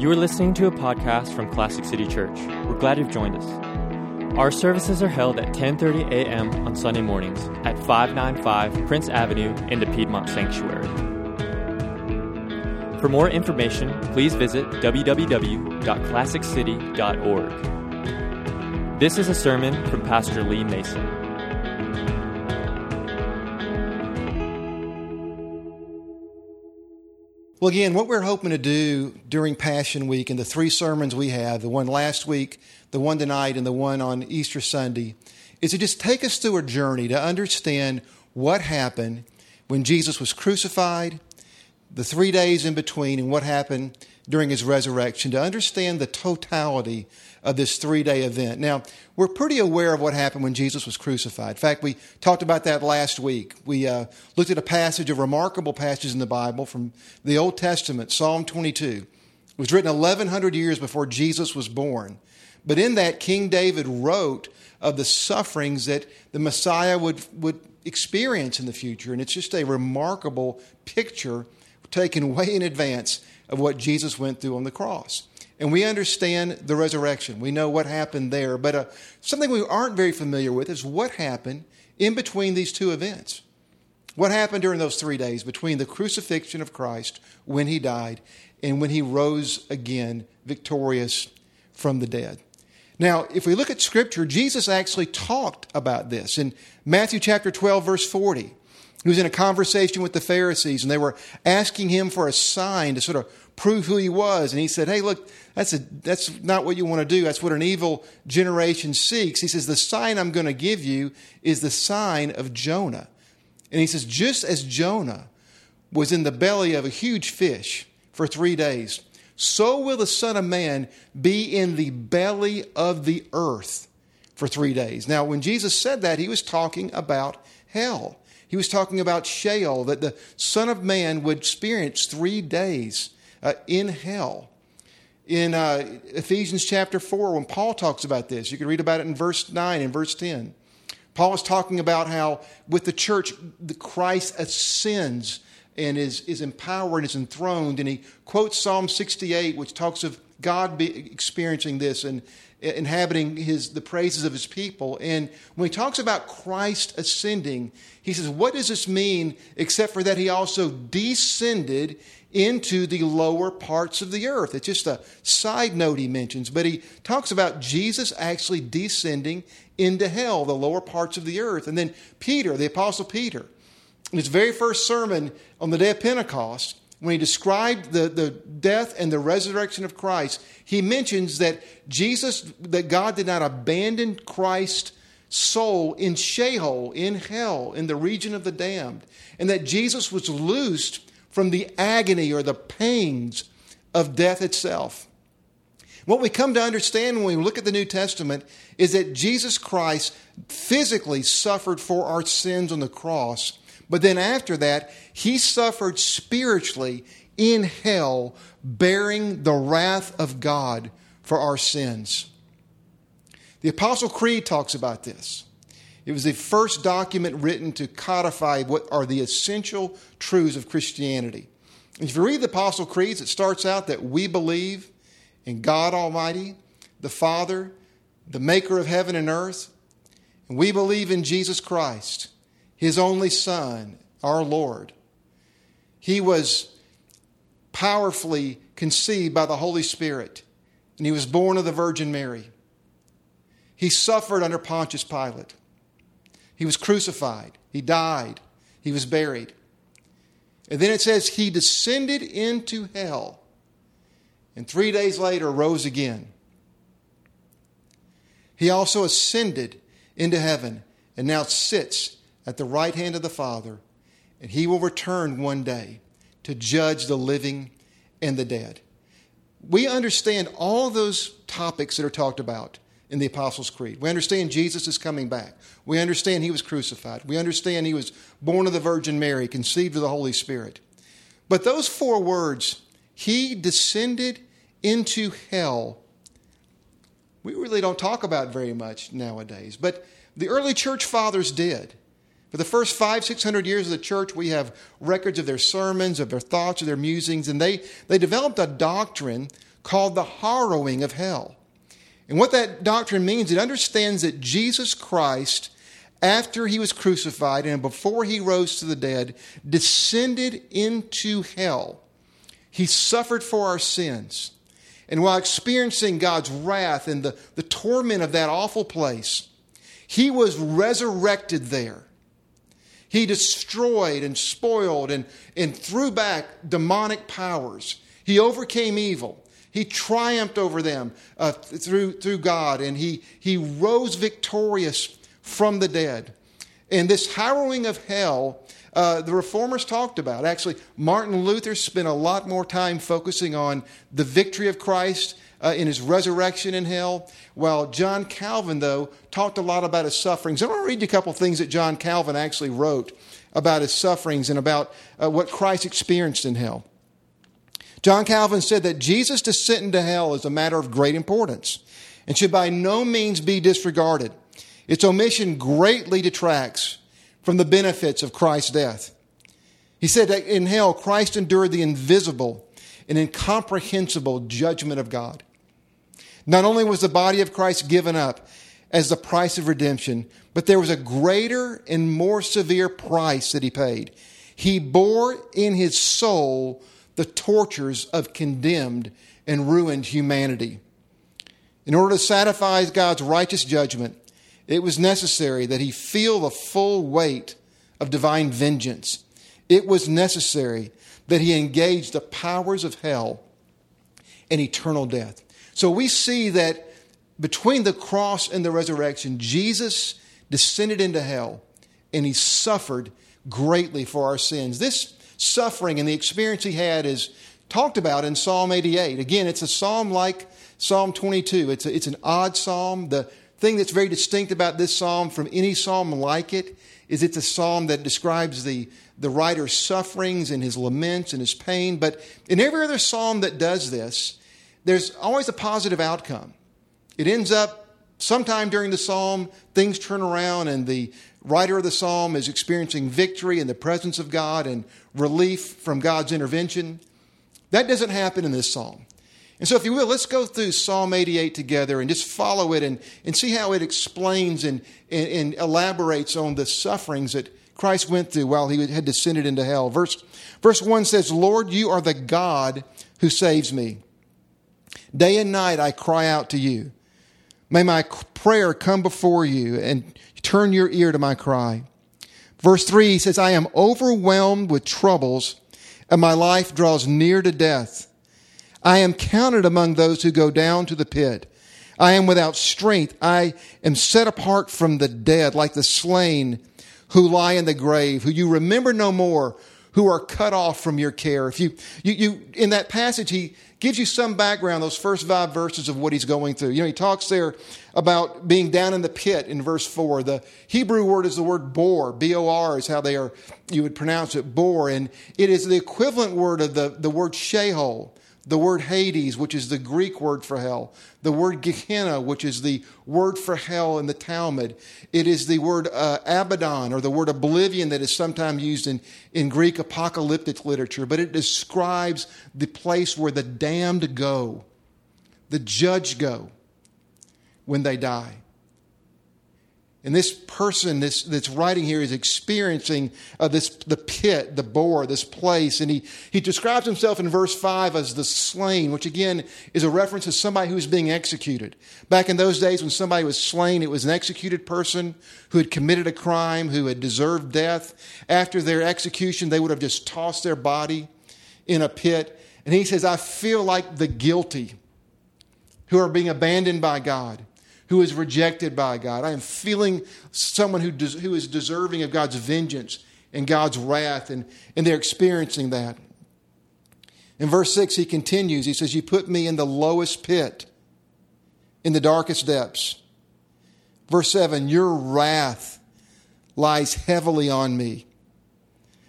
You are listening to a podcast from Classic City Church. We're glad you've joined us. Our services are held at 10:30 a.m. on Sunday mornings at 595 Prince Avenue in the Piedmont Sanctuary. For more information, please visit www.classiccity.org. This is a sermon from Pastor Lee Mason. Well, again, what we're hoping to do during Passion Week and the three sermons we have, the one last week, the one tonight, and the one on Easter Sunday, is to just take us through a journey to understand what happened when Jesus was crucified, the three days in between, and what happened during his resurrection, to understand the totality of this three day event. Now, we're pretty aware of what happened when Jesus was crucified. In fact, we talked about that last week. We uh, looked at a passage, a remarkable passage in the Bible from the Old Testament, Psalm 22. It was written 1,100 years before Jesus was born. But in that, King David wrote of the sufferings that the Messiah would, would experience in the future. And it's just a remarkable picture taken way in advance of what Jesus went through on the cross. And we understand the resurrection. We know what happened there. But uh, something we aren't very familiar with is what happened in between these two events. What happened during those three days between the crucifixion of Christ when he died and when he rose again victorious from the dead? Now, if we look at Scripture, Jesus actually talked about this. In Matthew chapter 12, verse 40, he was in a conversation with the Pharisees, and they were asking him for a sign to sort of prove who he was. And he said, Hey, look, that's, a, that's not what you want to do. That's what an evil generation seeks. He says, The sign I'm going to give you is the sign of Jonah. And he says, Just as Jonah was in the belly of a huge fish for three days, so will the Son of Man be in the belly of the earth for three days. Now, when Jesus said that, he was talking about hell. He was talking about Sheol, that the Son of Man would experience three days uh, in hell in uh, Ephesians chapter 4 when Paul talks about this. You can read about it in verse 9 and verse 10. Paul is talking about how with the church, the Christ ascends and is, is empowered and is enthroned. And he quotes Psalm 68, which talks of God be experiencing this and inhabiting his, the praises of his people. And when he talks about Christ ascending, he says, What does this mean except for that he also descended into the lower parts of the earth. It's just a side note he mentions, but he talks about Jesus actually descending into hell, the lower parts of the earth. And then Peter, the Apostle Peter, in his very first sermon on the day of Pentecost, when he described the, the death and the resurrection of Christ, he mentions that Jesus, that God did not abandon Christ's soul in Sheol, in hell, in the region of the damned, and that Jesus was loosed from the agony or the pains of death itself. What we come to understand when we look at the New Testament is that Jesus Christ physically suffered for our sins on the cross, but then after that, he suffered spiritually in hell, bearing the wrath of God for our sins. The Apostle Creed talks about this. It was the first document written to codify what are the essential truths of Christianity. If you read the Apostle Creeds, it starts out that we believe in God Almighty, the Father, the maker of heaven and earth, and we believe in Jesus Christ, his only Son, our Lord. He was powerfully conceived by the Holy Spirit, and he was born of the Virgin Mary. He suffered under Pontius Pilate. He was crucified, he died, he was buried. And then it says he descended into hell and three days later rose again. He also ascended into heaven and now sits at the right hand of the Father, and he will return one day to judge the living and the dead. We understand all those topics that are talked about in the Apostles' Creed. We understand Jesus is coming back. We understand he was crucified. We understand he was born of the Virgin Mary, conceived of the Holy Spirit. But those four words, he descended into hell, we really don't talk about very much nowadays. But the early church fathers did. For the first five, six hundred years of the church, we have records of their sermons, of their thoughts, of their musings, and they, they developed a doctrine called the harrowing of hell. And what that doctrine means, it understands that Jesus Christ, after he was crucified and before he rose to the dead, descended into hell. He suffered for our sins. And while experiencing God's wrath and the, the torment of that awful place, he was resurrected there. He destroyed and spoiled and, and threw back demonic powers. He overcame evil. He triumphed over them uh, through, through God, and he, he rose victorious from the dead. And this harrowing of hell, uh, the reformers talked about. Actually, Martin Luther spent a lot more time focusing on the victory of Christ uh, in his resurrection in hell, while John Calvin, though, talked a lot about his sufferings. I want to read you a couple things that John Calvin actually wrote about his sufferings and about uh, what Christ experienced in hell. John Calvin said that Jesus' descent into hell is a matter of great importance and should by no means be disregarded. Its omission greatly detracts from the benefits of Christ's death. He said that in hell, Christ endured the invisible and incomprehensible judgment of God. Not only was the body of Christ given up as the price of redemption, but there was a greater and more severe price that he paid. He bore in his soul the tortures of condemned and ruined humanity. In order to satisfy God's righteous judgment, it was necessary that he feel the full weight of divine vengeance. It was necessary that he engage the powers of hell and eternal death. So we see that between the cross and the resurrection, Jesus descended into hell and he suffered greatly for our sins. This suffering and the experience he had is talked about in Psalm 88. Again, it's a psalm like Psalm 22. It's, a, it's an odd psalm. The thing that's very distinct about this psalm from any psalm like it is it's a psalm that describes the, the writer's sufferings and his laments and his pain. But in every other psalm that does this, there's always a positive outcome. It ends up sometime during the psalm, things turn around and the writer of the psalm is experiencing victory in the presence of God and relief from God's intervention. That doesn't happen in this psalm. And so, if you will, let's go through Psalm 88 together and just follow it and, and see how it explains and, and, and elaborates on the sufferings that Christ went through while he had descended into hell. Verse, verse 1 says, Lord, you are the God who saves me. Day and night I cry out to you. May my prayer come before you and turn your ear to my cry. Verse 3 says, I am overwhelmed with troubles, and my life draws near to death. I am counted among those who go down to the pit. I am without strength. I am set apart from the dead, like the slain who lie in the grave, who you remember no more, who are cut off from your care. If you, you, you in that passage, he gives you some background, those first five verses of what he's going through. You know, he talks there about being down in the pit in verse four. The Hebrew word is the word bor. B-O-R is how they are, you would pronounce it, bor. And it is the equivalent word of the, the word Sheol the word Hades, which is the Greek word for hell, the word Gehenna, which is the word for hell in the Talmud. It is the word uh, Abaddon, or the word oblivion, that is sometimes used in, in Greek apocalyptic literature, but it describes the place where the damned go, the judge go when they die. And this person this, that's writing here is experiencing uh, this, the pit, the bor, this place. And he, he describes himself in verse 5 as the slain, which again is a reference to somebody who's being executed. Back in those days when somebody was slain, it was an executed person who had committed a crime, who had deserved death. After their execution, they would have just tossed their body in a pit. And he says, I feel like the guilty who are being abandoned by God who is rejected by God. I am feeling someone who, des- who is deserving of God's vengeance and God's wrath, and, and they're experiencing that. In verse 6, he continues. He says, You put me in the lowest pit, in the darkest depths. Verse 7, Your wrath lies heavily on me.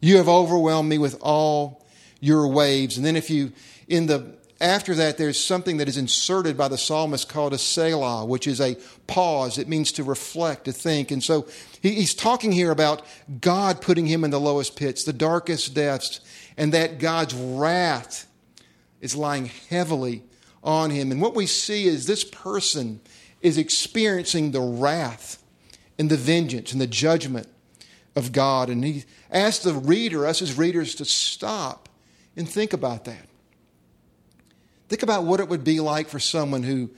You have overwhelmed me with all your waves. And then, if you, in the after that, there's something that is inserted by the psalmist called a Selah, which is a pause. It means to reflect, to think. And so he's talking here about God putting him in the lowest pits, the darkest depths, and that God's wrath is lying heavily on him. And what we see is this person is experiencing the wrath and the vengeance and the judgment of God. And he asks the reader, us as readers, to stop and think about that. Think about what it would be like for someone who,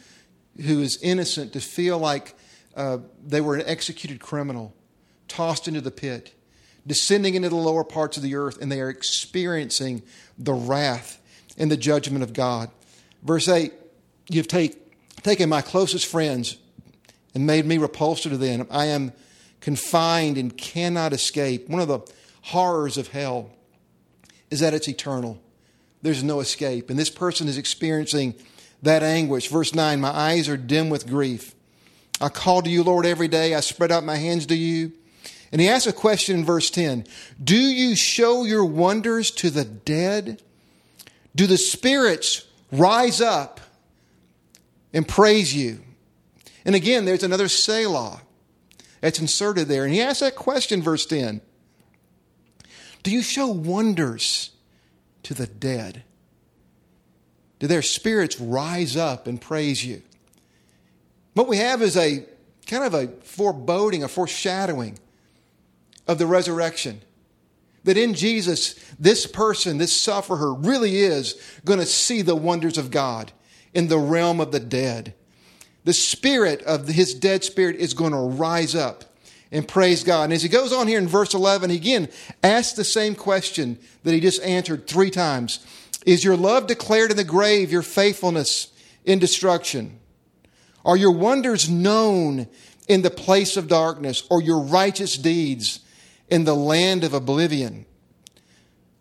who is innocent to feel like uh, they were an executed criminal, tossed into the pit, descending into the lower parts of the earth, and they are experiencing the wrath and the judgment of God. Verse 8 You've take, taken my closest friends and made me repulsive to them. I am confined and cannot escape. One of the horrors of hell is that it's eternal. There's no escape. And this person is experiencing that anguish. Verse 9 My eyes are dim with grief. I call to you, Lord, every day. I spread out my hands to you. And he asks a question in verse 10 Do you show your wonders to the dead? Do the spirits rise up and praise you? And again, there's another Selah that's inserted there. And he asks that question, verse 10 Do you show wonders to the dead? Do their spirits rise up and praise you? What we have is a kind of a foreboding, a foreshadowing of the resurrection. That in Jesus, this person, this sufferer, really is going to see the wonders of God in the realm of the dead. The spirit of his dead spirit is going to rise up and praise God. And as he goes on here in verse 11, he again asks the same question that he just answered three times Is your love declared in the grave, your faithfulness in destruction? Are your wonders known in the place of darkness, or your righteous deeds in the land of oblivion?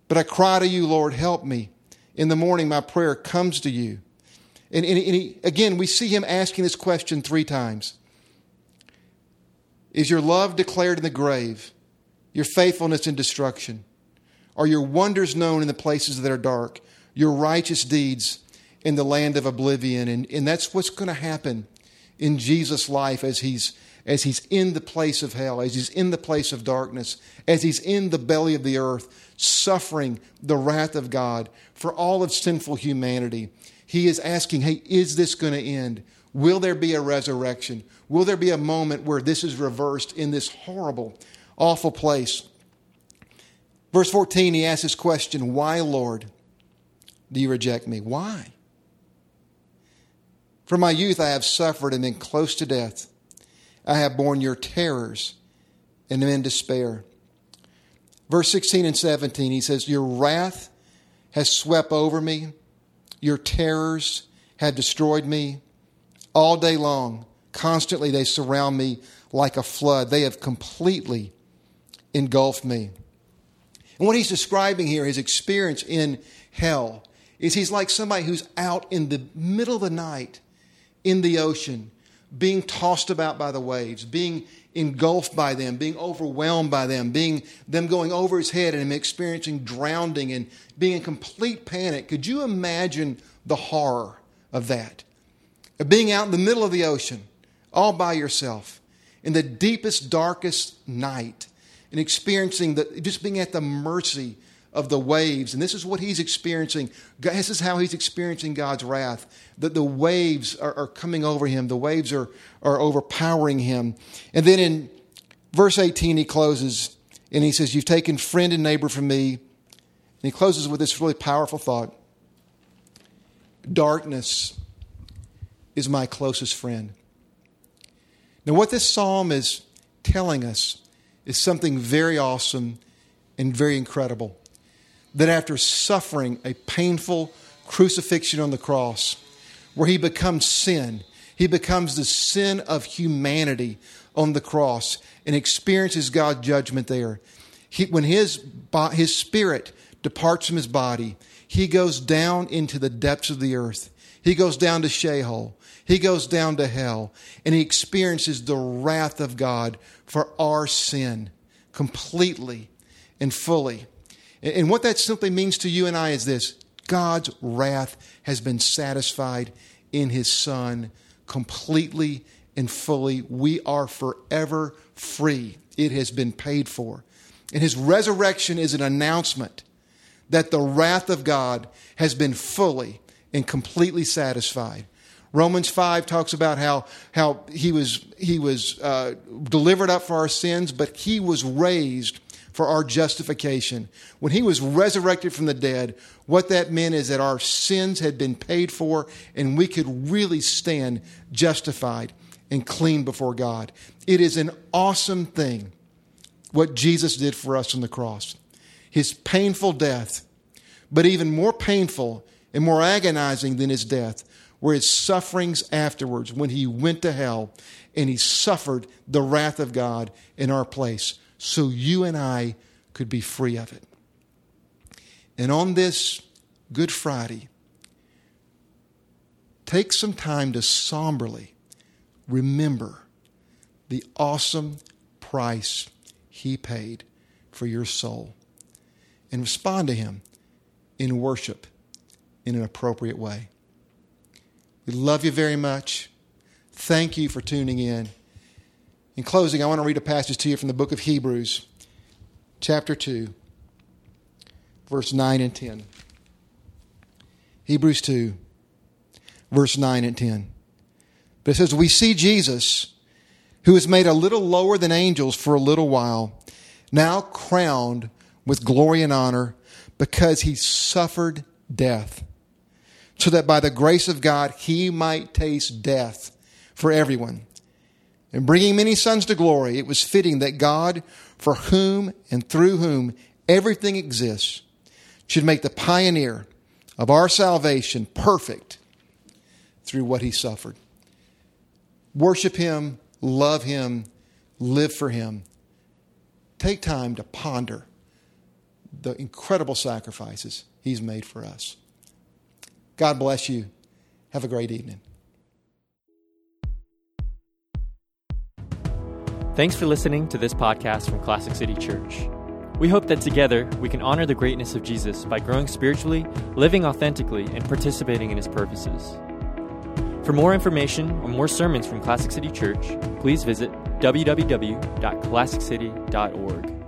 But I cry to you, Lord, help me. In the morning, my prayer comes to you. And, and, and he, again, we see him asking this question three times Is your love declared in the grave, your faithfulness in destruction? Are your wonders known in the places that are dark, your righteous deeds in the land of oblivion? And, and that's what's going to happen in Jesus' life as he's, as he's in the place of hell, as he's in the place of darkness, as he's in the belly of the earth, suffering the wrath of God for all of sinful humanity. He is asking, hey, is this going to end? Will there be a resurrection? Will there be a moment where this is reversed in this horrible, awful place? Verse 14, he asks this question Why, Lord, do you reject me? Why? From my youth I have suffered and been close to death. I have borne your terrors and am in despair. Verse 16 and 17, he says, Your wrath has swept over me your terrors have destroyed me. All day long, constantly they surround me like a flood. They have completely engulfed me. And what he's describing here, his experience in hell, is he's like somebody who's out in the middle of the night in the ocean, being tossed about by the waves, being engulfed by them, being overwhelmed by them, being them going over his head and him experiencing drowning and being in complete panic. Could you imagine the horror of that? Of being out in the middle of the ocean, all by yourself, in the deepest, darkest night, and experiencing the just being at the mercy of the waves. And this is what he's experiencing. This is how he's experiencing God's wrath. That the waves are, are coming over him, the waves are, are overpowering him. And then in verse 18, he closes and he says, You've taken friend and neighbor from me. And he closes with this really powerful thought Darkness is my closest friend. Now, what this psalm is telling us is something very awesome and very incredible that after suffering a painful crucifixion on the cross, where he becomes sin, he becomes the sin of humanity on the cross and experiences God's judgment there. He, when his, his spirit departs from his body, he goes down into the depths of the earth. He goes down to Sheol. He goes down to hell and he experiences the wrath of God for our sin completely and fully. And what that simply means to you and I is this God's wrath has been satisfied in his Son completely and fully. We are forever free. It has been paid for. And his resurrection is an announcement that the wrath of God has been fully and completely satisfied. Romans 5 talks about how, how he was, he was uh, delivered up for our sins, but he was raised for our justification. When he was resurrected from the dead, what that meant is that our sins had been paid for and we could really stand justified and clean before God. It is an awesome thing what Jesus did for us on the cross. His painful death, but even more painful and more agonizing than his death were his sufferings afterwards when he went to hell and he suffered the wrath of God in our place so you and I could be free of it. And on this Good Friday, take some time to somberly remember the awesome price he paid for your soul and respond to him in worship in an appropriate way. We love you very much. Thank you for tuning in. In closing, I want to read a passage to you from the book of Hebrews, chapter 2, verse 9 and 10. Hebrews 2, verse 9 and 10. But it says, We see Jesus, who was made a little lower than angels for a little while, now crowned with glory and honor because he suffered death, so that by the grace of God he might taste death for everyone and bringing many sons to glory, it was fitting that God, for whom and through whom everything exists, should make the pioneer of our salvation perfect through what he suffered. Worship him, love him, live for him. Take time to ponder the incredible sacrifices he's made for us. God bless you. Have a great evening. Thanks for listening to this podcast from Classic City Church. We hope that together we can honor the greatness of Jesus by growing spiritually, living authentically, and participating in his purposes. For more information or more sermons from Classic City Church, please visit www.classiccity.org.